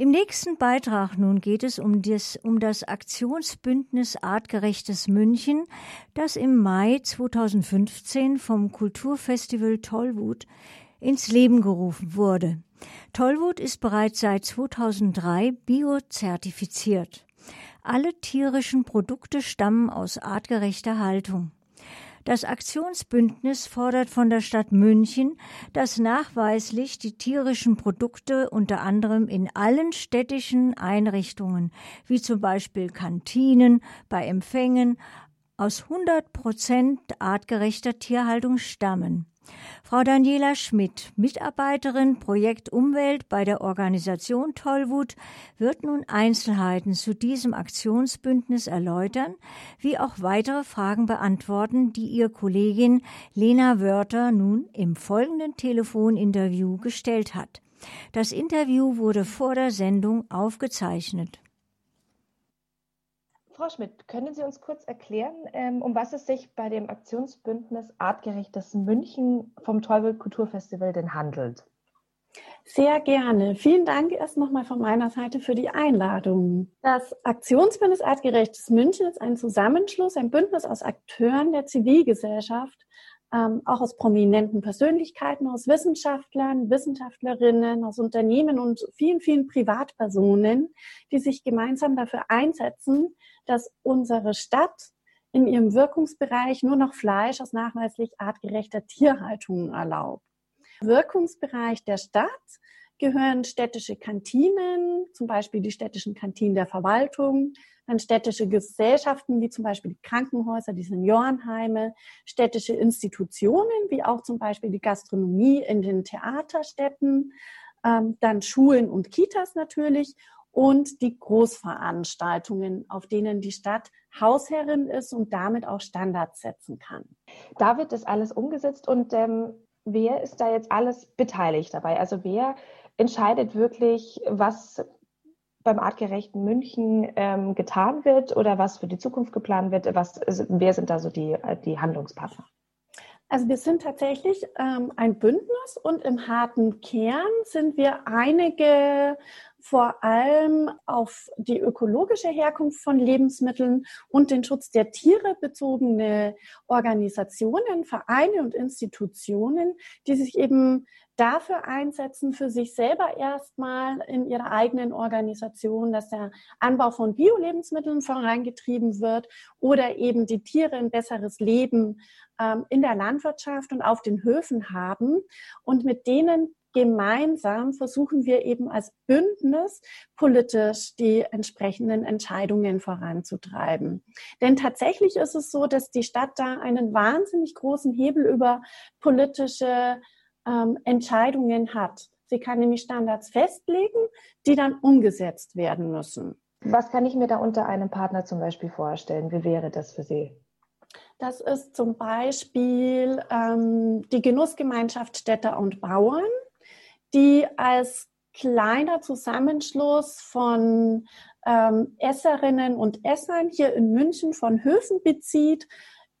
Im nächsten Beitrag nun geht es um das, um das Aktionsbündnis Artgerechtes München, das im Mai 2015 vom Kulturfestival Tollwut ins Leben gerufen wurde. Tollwut ist bereits seit 2003 biozertifiziert. Alle tierischen Produkte stammen aus artgerechter Haltung. Das Aktionsbündnis fordert von der Stadt München, dass nachweislich die tierischen Produkte unter anderem in allen städtischen Einrichtungen, wie zum Beispiel Kantinen, bei Empfängen, aus 100 Prozent artgerechter Tierhaltung stammen. Frau Daniela Schmidt, Mitarbeiterin Projekt Umwelt bei der Organisation Tollwut, wird nun Einzelheiten zu diesem Aktionsbündnis erläutern, wie auch weitere Fragen beantworten, die ihr Kollegin Lena Wörter nun im folgenden Telefoninterview gestellt hat. Das Interview wurde vor der Sendung aufgezeichnet. Frau Schmidt, können Sie uns kurz erklären, ähm, um was es sich bei dem Aktionsbündnis Artgerechtes München vom Teufel Kulturfestival denn handelt? Sehr gerne. Vielen Dank erst nochmal von meiner Seite für die Einladung. Das Aktionsbündnis Artgerechtes München ist ein Zusammenschluss, ein Bündnis aus Akteuren der Zivilgesellschaft, ähm, auch aus prominenten Persönlichkeiten, aus Wissenschaftlern, Wissenschaftlerinnen, aus Unternehmen und vielen, vielen Privatpersonen, die sich gemeinsam dafür einsetzen, dass unsere Stadt in ihrem Wirkungsbereich nur noch Fleisch aus nachweislich artgerechter Tierhaltung erlaubt. Wirkungsbereich der Stadt gehören städtische Kantinen, zum Beispiel die städtischen Kantinen der Verwaltung, dann städtische Gesellschaften wie zum Beispiel die Krankenhäuser, die Seniorenheime, städtische Institutionen wie auch zum Beispiel die Gastronomie in den Theaterstädten, ähm, dann Schulen und Kitas natürlich und die Großveranstaltungen, auf denen die Stadt Hausherrin ist und damit auch Standards setzen kann. Da wird das alles umgesetzt und ähm, wer ist da jetzt alles beteiligt dabei? Also wer entscheidet wirklich, was beim artgerechten München ähm, getan wird oder was für die Zukunft geplant wird? Was, wer sind da so die, die Handlungspartner? Also wir sind tatsächlich ähm, ein Bündnis und im harten Kern sind wir einige vor allem auf die ökologische Herkunft von Lebensmitteln und den Schutz der Tiere bezogene Organisationen, Vereine und Institutionen, die sich eben dafür einsetzen, für sich selber erstmal in ihrer eigenen Organisation, dass der Anbau von Bio-Lebensmitteln vorangetrieben wird oder eben die Tiere ein besseres Leben ähm, in der Landwirtschaft und auf den Höfen haben und mit denen gemeinsam versuchen wir eben als Bündnis politisch die entsprechenden Entscheidungen voranzutreiben. Denn tatsächlich ist es so, dass die Stadt da einen wahnsinnig großen Hebel über politische ähm, Entscheidungen hat. Sie kann nämlich Standards festlegen, die dann umgesetzt werden müssen. Was kann ich mir da unter einem Partner zum Beispiel vorstellen? Wie wäre das für Sie? Das ist zum Beispiel ähm, die Genussgemeinschaft Städter und Bauern die als kleiner Zusammenschluss von ähm, Esserinnen und Essern hier in München von Höfen bezieht,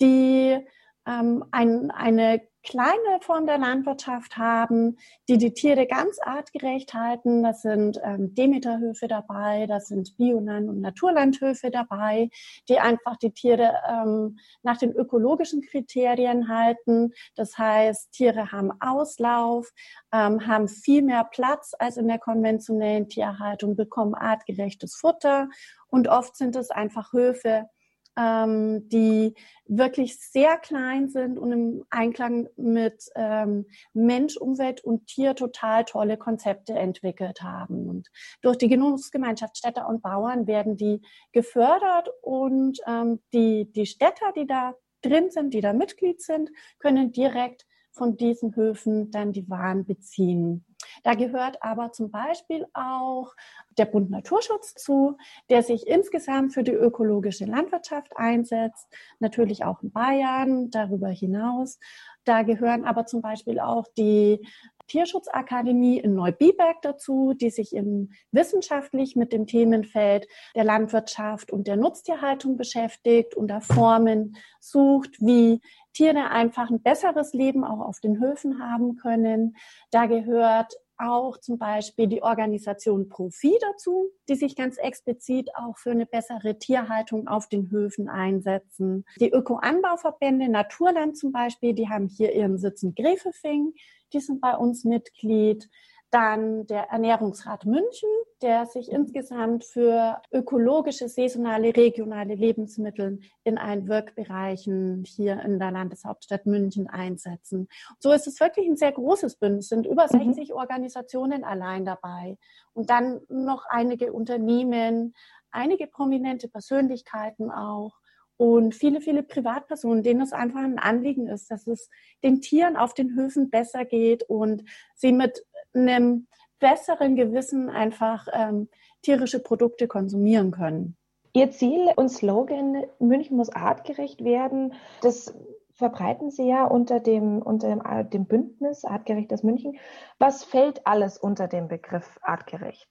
die ähm, ein, eine kleine Form der Landwirtschaft haben, die die Tiere ganz artgerecht halten. Das sind ähm, Demeterhöfe dabei, das sind Bioland- und Naturlandhöfe dabei, die einfach die Tiere ähm, nach den ökologischen Kriterien halten. Das heißt, Tiere haben Auslauf, ähm, haben viel mehr Platz als in der konventionellen Tierhaltung, bekommen artgerechtes Futter und oft sind es einfach Höfe, ähm, die wirklich sehr klein sind und im Einklang mit ähm, Mensch, Umwelt und Tier total tolle Konzepte entwickelt haben. Und durch die Genussgemeinschaft Städter und Bauern werden die gefördert und ähm, die, die Städter, die da drin sind, die da Mitglied sind, können direkt von diesen Höfen dann die Waren beziehen. Da gehört aber zum Beispiel auch der Bund Naturschutz zu, der sich insgesamt für die ökologische Landwirtschaft einsetzt, natürlich auch in Bayern, darüber hinaus. Da gehören aber zum Beispiel auch die Tierschutzakademie in Neubiberg dazu, die sich im wissenschaftlich mit dem Themenfeld der Landwirtschaft und der Nutztierhaltung beschäftigt und da Formen sucht, wie Tiere einfach ein besseres Leben auch auf den Höfen haben können. Da gehört auch zum Beispiel die Organisation Profi dazu, die sich ganz explizit auch für eine bessere Tierhaltung auf den Höfen einsetzen. Die Öko-Anbauverbände Naturland zum Beispiel, die haben hier ihren Sitz in Grefefing, die sind bei uns Mitglied. Dann der Ernährungsrat München, der sich insgesamt für ökologische, saisonale, regionale Lebensmittel in allen Wirkbereichen hier in der Landeshauptstadt München einsetzen. So ist es wirklich ein sehr großes Bündnis, es sind über 60 mhm. Organisationen allein dabei. Und dann noch einige Unternehmen, einige prominente Persönlichkeiten auch und viele, viele Privatpersonen, denen es einfach ein Anliegen ist, dass es den Tieren auf den Höfen besser geht und sie mit einem besseren Gewissen einfach ähm, tierische Produkte konsumieren können. Ihr Ziel und Slogan München muss artgerecht werden, das verbreiten Sie ja unter dem, unter dem, äh, dem Bündnis Artgerechtes München. Was fällt alles unter dem Begriff artgerecht?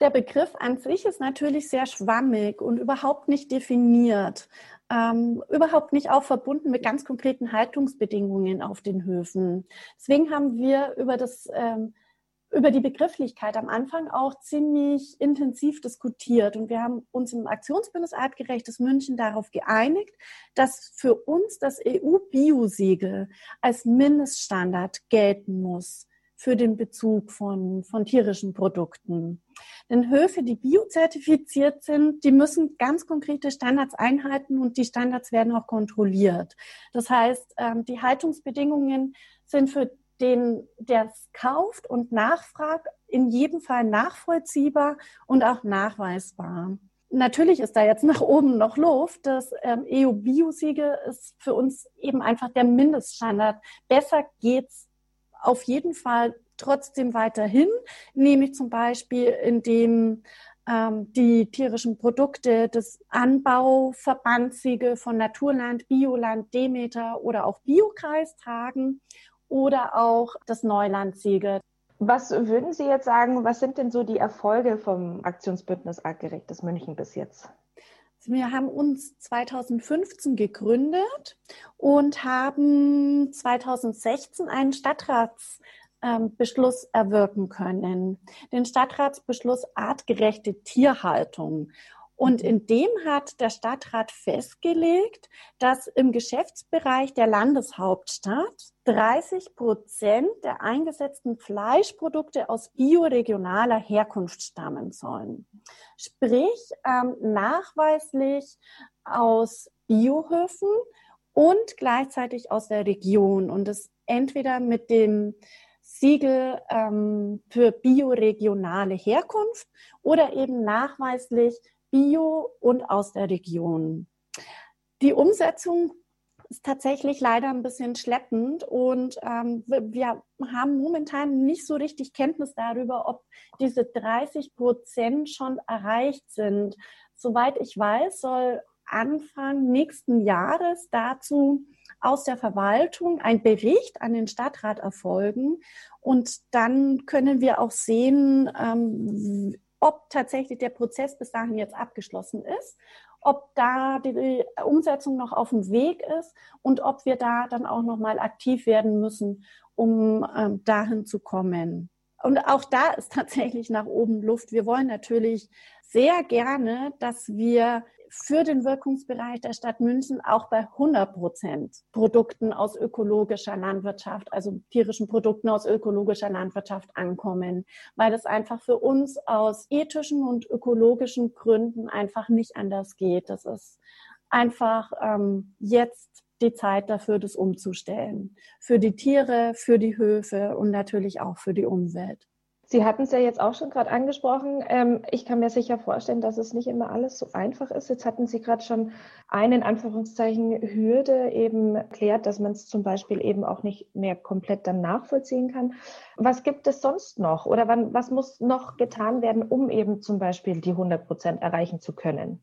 Der Begriff an sich ist natürlich sehr schwammig und überhaupt nicht definiert, ähm, überhaupt nicht auch verbunden mit ganz konkreten Haltungsbedingungen auf den Höfen. Deswegen haben wir über das ähm, über die Begrifflichkeit am Anfang auch ziemlich intensiv diskutiert und wir haben uns im Aktionsbündnis Artgerechtes München darauf geeinigt, dass für uns das EU-Biosiegel als Mindeststandard gelten muss für den Bezug von, von tierischen Produkten. Denn Höfe, die biozertifiziert sind, die müssen ganz konkrete Standards einhalten und die Standards werden auch kontrolliert. Das heißt, ähm, die Haltungsbedingungen sind für den, der es kauft und nachfragt, in jedem Fall nachvollziehbar und auch nachweisbar. Natürlich ist da jetzt nach oben noch Luft. Das ähm, EU-Biosiegel ist für uns eben einfach der Mindeststandard. Besser geht's auf jeden Fall trotzdem weiterhin, nämlich zum Beispiel indem ähm, die tierischen Produkte des Anbauverbandssiegel von Naturland, Bioland, Demeter oder auch Biokreis tragen oder auch das Neulandsiegel. Was würden Sie jetzt sagen, was sind denn so die Erfolge vom Aktionsbündnis Artgerechtes München bis jetzt? Wir haben uns 2015 gegründet und haben 2016 einen Stadtratsbeschluss erwirken können. Den Stadtratsbeschluss artgerechte Tierhaltung. Und in dem hat der Stadtrat festgelegt, dass im Geschäftsbereich der Landeshauptstadt 30 Prozent der eingesetzten Fleischprodukte aus bioregionaler Herkunft stammen sollen. Sprich, ähm, nachweislich aus Biohöfen und gleichzeitig aus der Region und es entweder mit dem Siegel ähm, für bioregionale Herkunft oder eben nachweislich Bio und aus der Region. Die Umsetzung ist tatsächlich leider ein bisschen schleppend und ähm, wir haben momentan nicht so richtig Kenntnis darüber, ob diese 30 Prozent schon erreicht sind. Soweit ich weiß, soll Anfang nächsten Jahres dazu aus der Verwaltung ein Bericht an den Stadtrat erfolgen und dann können wir auch sehen, ähm, ob tatsächlich der Prozess bis dahin jetzt abgeschlossen ist, ob da die Umsetzung noch auf dem Weg ist und ob wir da dann auch noch mal aktiv werden müssen, um ähm, dahin zu kommen. Und auch da ist tatsächlich nach oben Luft. Wir wollen natürlich sehr gerne, dass wir für den Wirkungsbereich der Stadt München auch bei 100 Prozent Produkten aus ökologischer Landwirtschaft, also tierischen Produkten aus ökologischer Landwirtschaft ankommen, weil das einfach für uns aus ethischen und ökologischen Gründen einfach nicht anders geht. Das ist einfach ähm, jetzt die Zeit dafür, das umzustellen. Für die Tiere, für die Höfe und natürlich auch für die Umwelt. Sie hatten es ja jetzt auch schon gerade angesprochen. Ähm, ich kann mir sicher vorstellen, dass es nicht immer alles so einfach ist. Jetzt hatten Sie gerade schon eine in Anführungszeichen Hürde eben erklärt, dass man es zum Beispiel eben auch nicht mehr komplett dann nachvollziehen kann. Was gibt es sonst noch oder wann, was muss noch getan werden, um eben zum Beispiel die 100 Prozent erreichen zu können?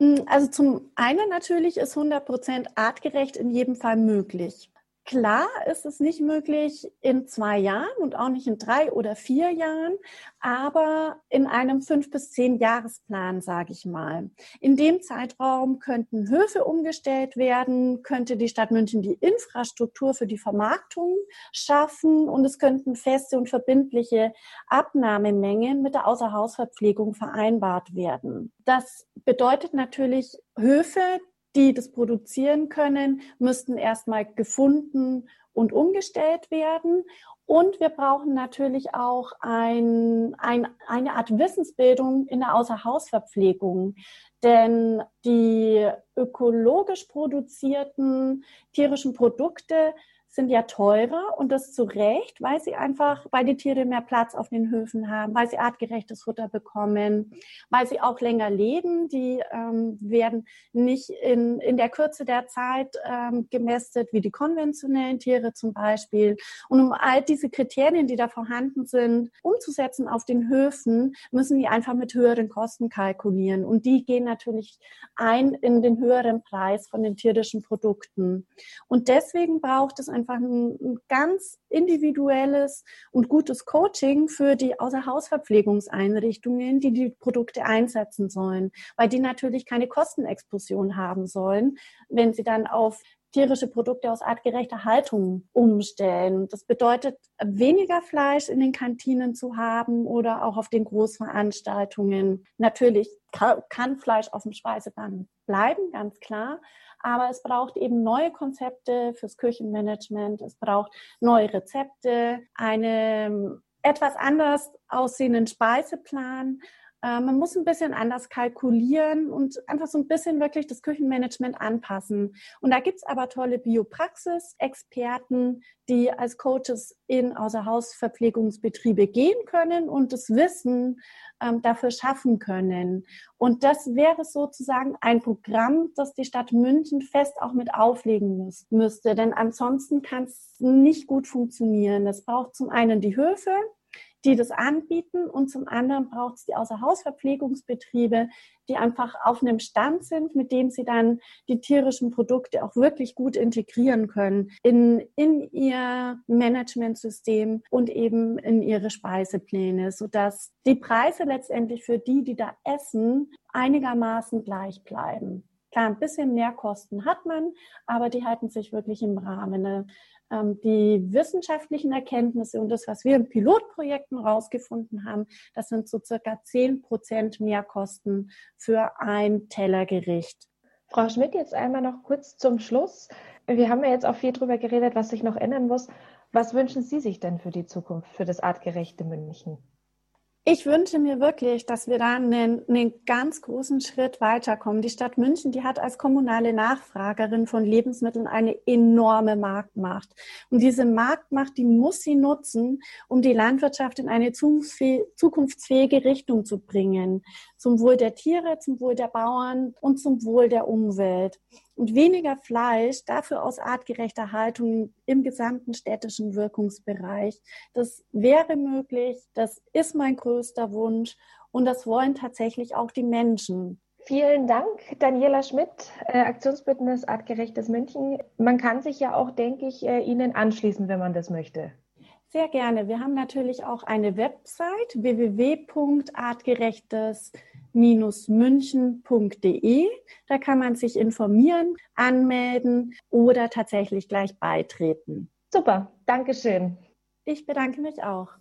Hm, also zum einen natürlich ist 100 Prozent artgerecht in jedem Fall möglich. Klar ist es nicht möglich in zwei Jahren und auch nicht in drei oder vier Jahren, aber in einem fünf bis zehn Jahresplan, sage ich mal. In dem Zeitraum könnten Höfe umgestellt werden, könnte die Stadt München die Infrastruktur für die Vermarktung schaffen und es könnten feste und verbindliche Abnahmemengen mit der Außerhausverpflegung vereinbart werden. Das bedeutet natürlich Höfe, die das produzieren können, müssten erstmal gefunden und umgestellt werden. Und wir brauchen natürlich auch ein, ein, eine Art Wissensbildung in der Außerhausverpflegung. Denn die ökologisch produzierten tierischen Produkte sind ja teurer und das zu Recht, weil sie einfach, weil die Tiere mehr Platz auf den Höfen haben, weil sie artgerechtes Futter bekommen, weil sie auch länger leben. Die ähm, werden nicht in, in der Kürze der Zeit ähm, gemästet wie die konventionellen Tiere zum Beispiel. Und um all diese Kriterien, die da vorhanden sind, umzusetzen auf den Höfen, müssen die einfach mit höheren Kosten kalkulieren. Und die gehen natürlich ein in den höheren Preis von den tierischen Produkten. Und deswegen braucht es ein einfach ein, ein ganz individuelles und gutes Coaching für die Außerhausverpflegungseinrichtungen, die die Produkte einsetzen sollen, weil die natürlich keine Kostenexplosion haben sollen, wenn sie dann auf tierische Produkte aus artgerechter Haltung umstellen. Das bedeutet, weniger Fleisch in den Kantinen zu haben oder auch auf den Großveranstaltungen. Natürlich kann Fleisch auf dem Speiseplan bleiben, ganz klar. Aber es braucht eben neue Konzepte fürs Küchenmanagement. Es braucht neue Rezepte, einen etwas anders aussehenden Speiseplan. Äh, man muss ein bisschen anders kalkulieren und einfach so ein bisschen wirklich das Küchenmanagement anpassen. Und da gibt's aber tolle Biopraxis-Experten, die als Coaches in Außerhausverpflegungsbetriebe gehen können und das Wissen ähm, dafür schaffen können. Und das wäre sozusagen ein Programm, das die Stadt München fest auch mit auflegen muss, müsste. Denn ansonsten kann es nicht gut funktionieren. Es braucht zum einen die Höfe, die das anbieten und zum anderen braucht es die Außerhausverpflegungsbetriebe, die einfach auf einem Stand sind, mit dem sie dann die tierischen Produkte auch wirklich gut integrieren können in, in ihr Managementsystem und eben in ihre Speisepläne, sodass die Preise letztendlich für die, die da essen, einigermaßen gleich bleiben. Klar, ein bisschen mehr Kosten hat man, aber die halten sich wirklich im Rahmen. Ähm, die wissenschaftlichen Erkenntnisse und das, was wir in Pilotprojekten rausgefunden haben, das sind so circa 10 Prozent Mehrkosten für ein Tellergericht. Frau Schmidt, jetzt einmal noch kurz zum Schluss. Wir haben ja jetzt auch viel darüber geredet, was sich noch ändern muss. Was wünschen Sie sich denn für die Zukunft, für das artgerechte München? Ich wünsche mir wirklich, dass wir da einen, einen, ganz großen Schritt weiterkommen. Die Stadt München, die hat als kommunale Nachfragerin von Lebensmitteln eine enorme Marktmacht. Und diese Marktmacht, die muss sie nutzen, um die Landwirtschaft in eine zukunftsfähige Richtung zu bringen. Zum Wohl der Tiere, zum Wohl der Bauern und zum Wohl der Umwelt und weniger Fleisch, dafür aus artgerechter Haltung im gesamten städtischen Wirkungsbereich. Das wäre möglich, das ist mein größter Wunsch und das wollen tatsächlich auch die Menschen. Vielen Dank, Daniela Schmidt, äh, Aktionsbündnis Artgerechtes München. Man kann sich ja auch, denke ich, äh, Ihnen anschließen, wenn man das möchte. Sehr gerne. Wir haben natürlich auch eine Website www.artgerechtes.münchen münchen.de. Da kann man sich informieren, anmelden oder tatsächlich gleich beitreten. Super, Dankeschön. Ich bedanke mich auch.